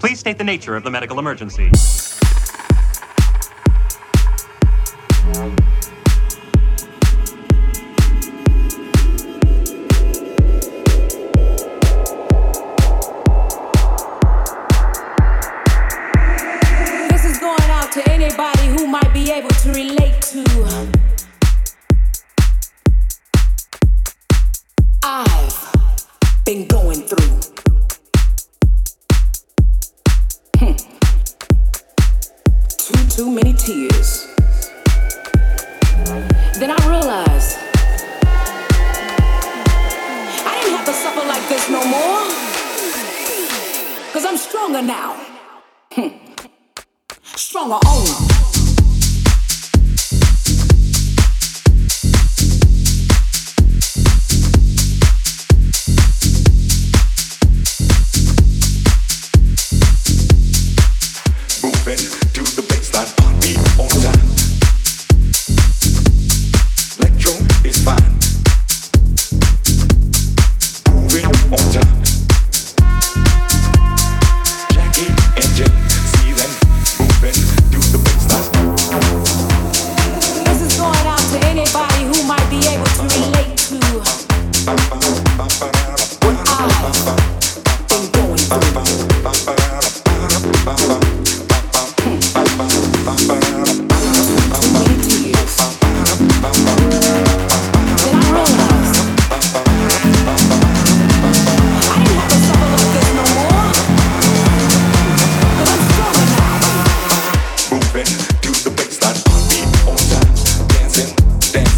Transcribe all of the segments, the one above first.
Please state the nature of the medical emergency.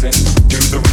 dancing. To the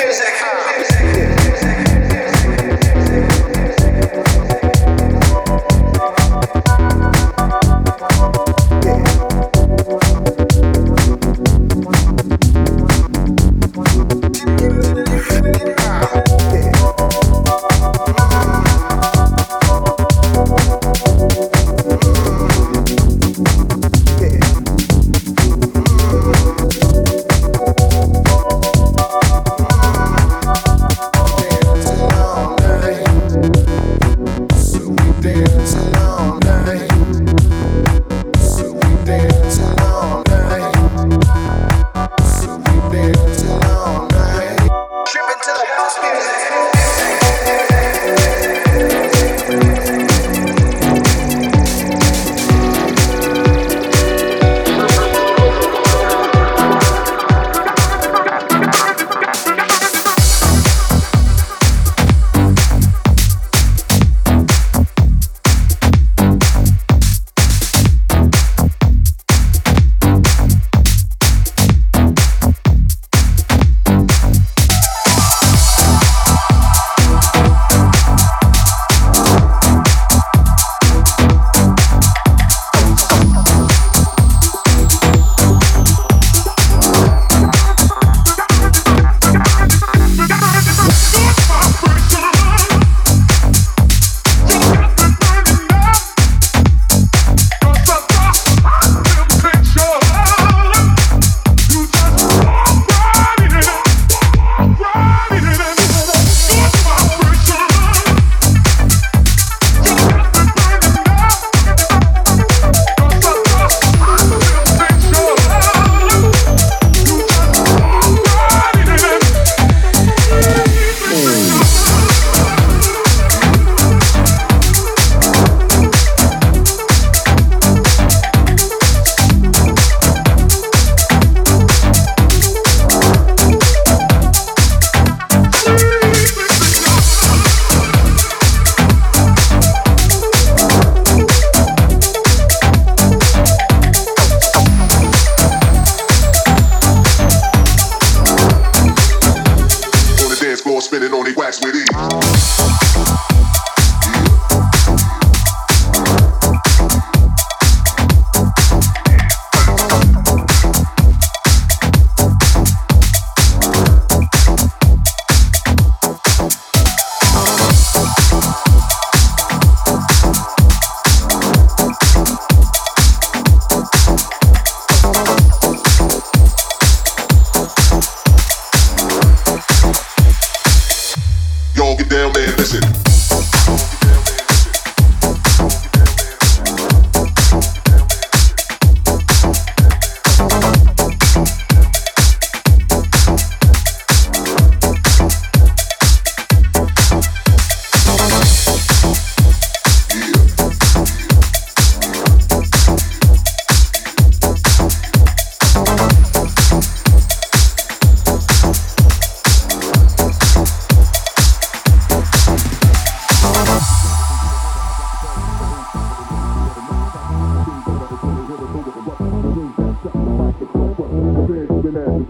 Yeah.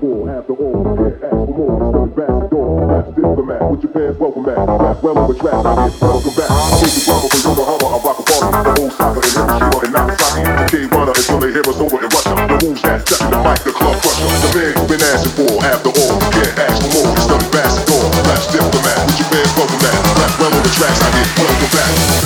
all, half the all. Can't ask for more, it's going back the door. That's diplomat, with your pants, welcome back. Rap well over track, welcome back. Take the drama from Yokohama, I rock a party. The whole saga in Hiroshima and Nagasaki. K runner, until they hear us over in Russia. The moves that step in the mic, the club crusher. The man you've been asking for, after all. Can't ask for more, it's going back the door. That's diplomat, with your pants, welcome back. Rap well over tracks, I get welcome back.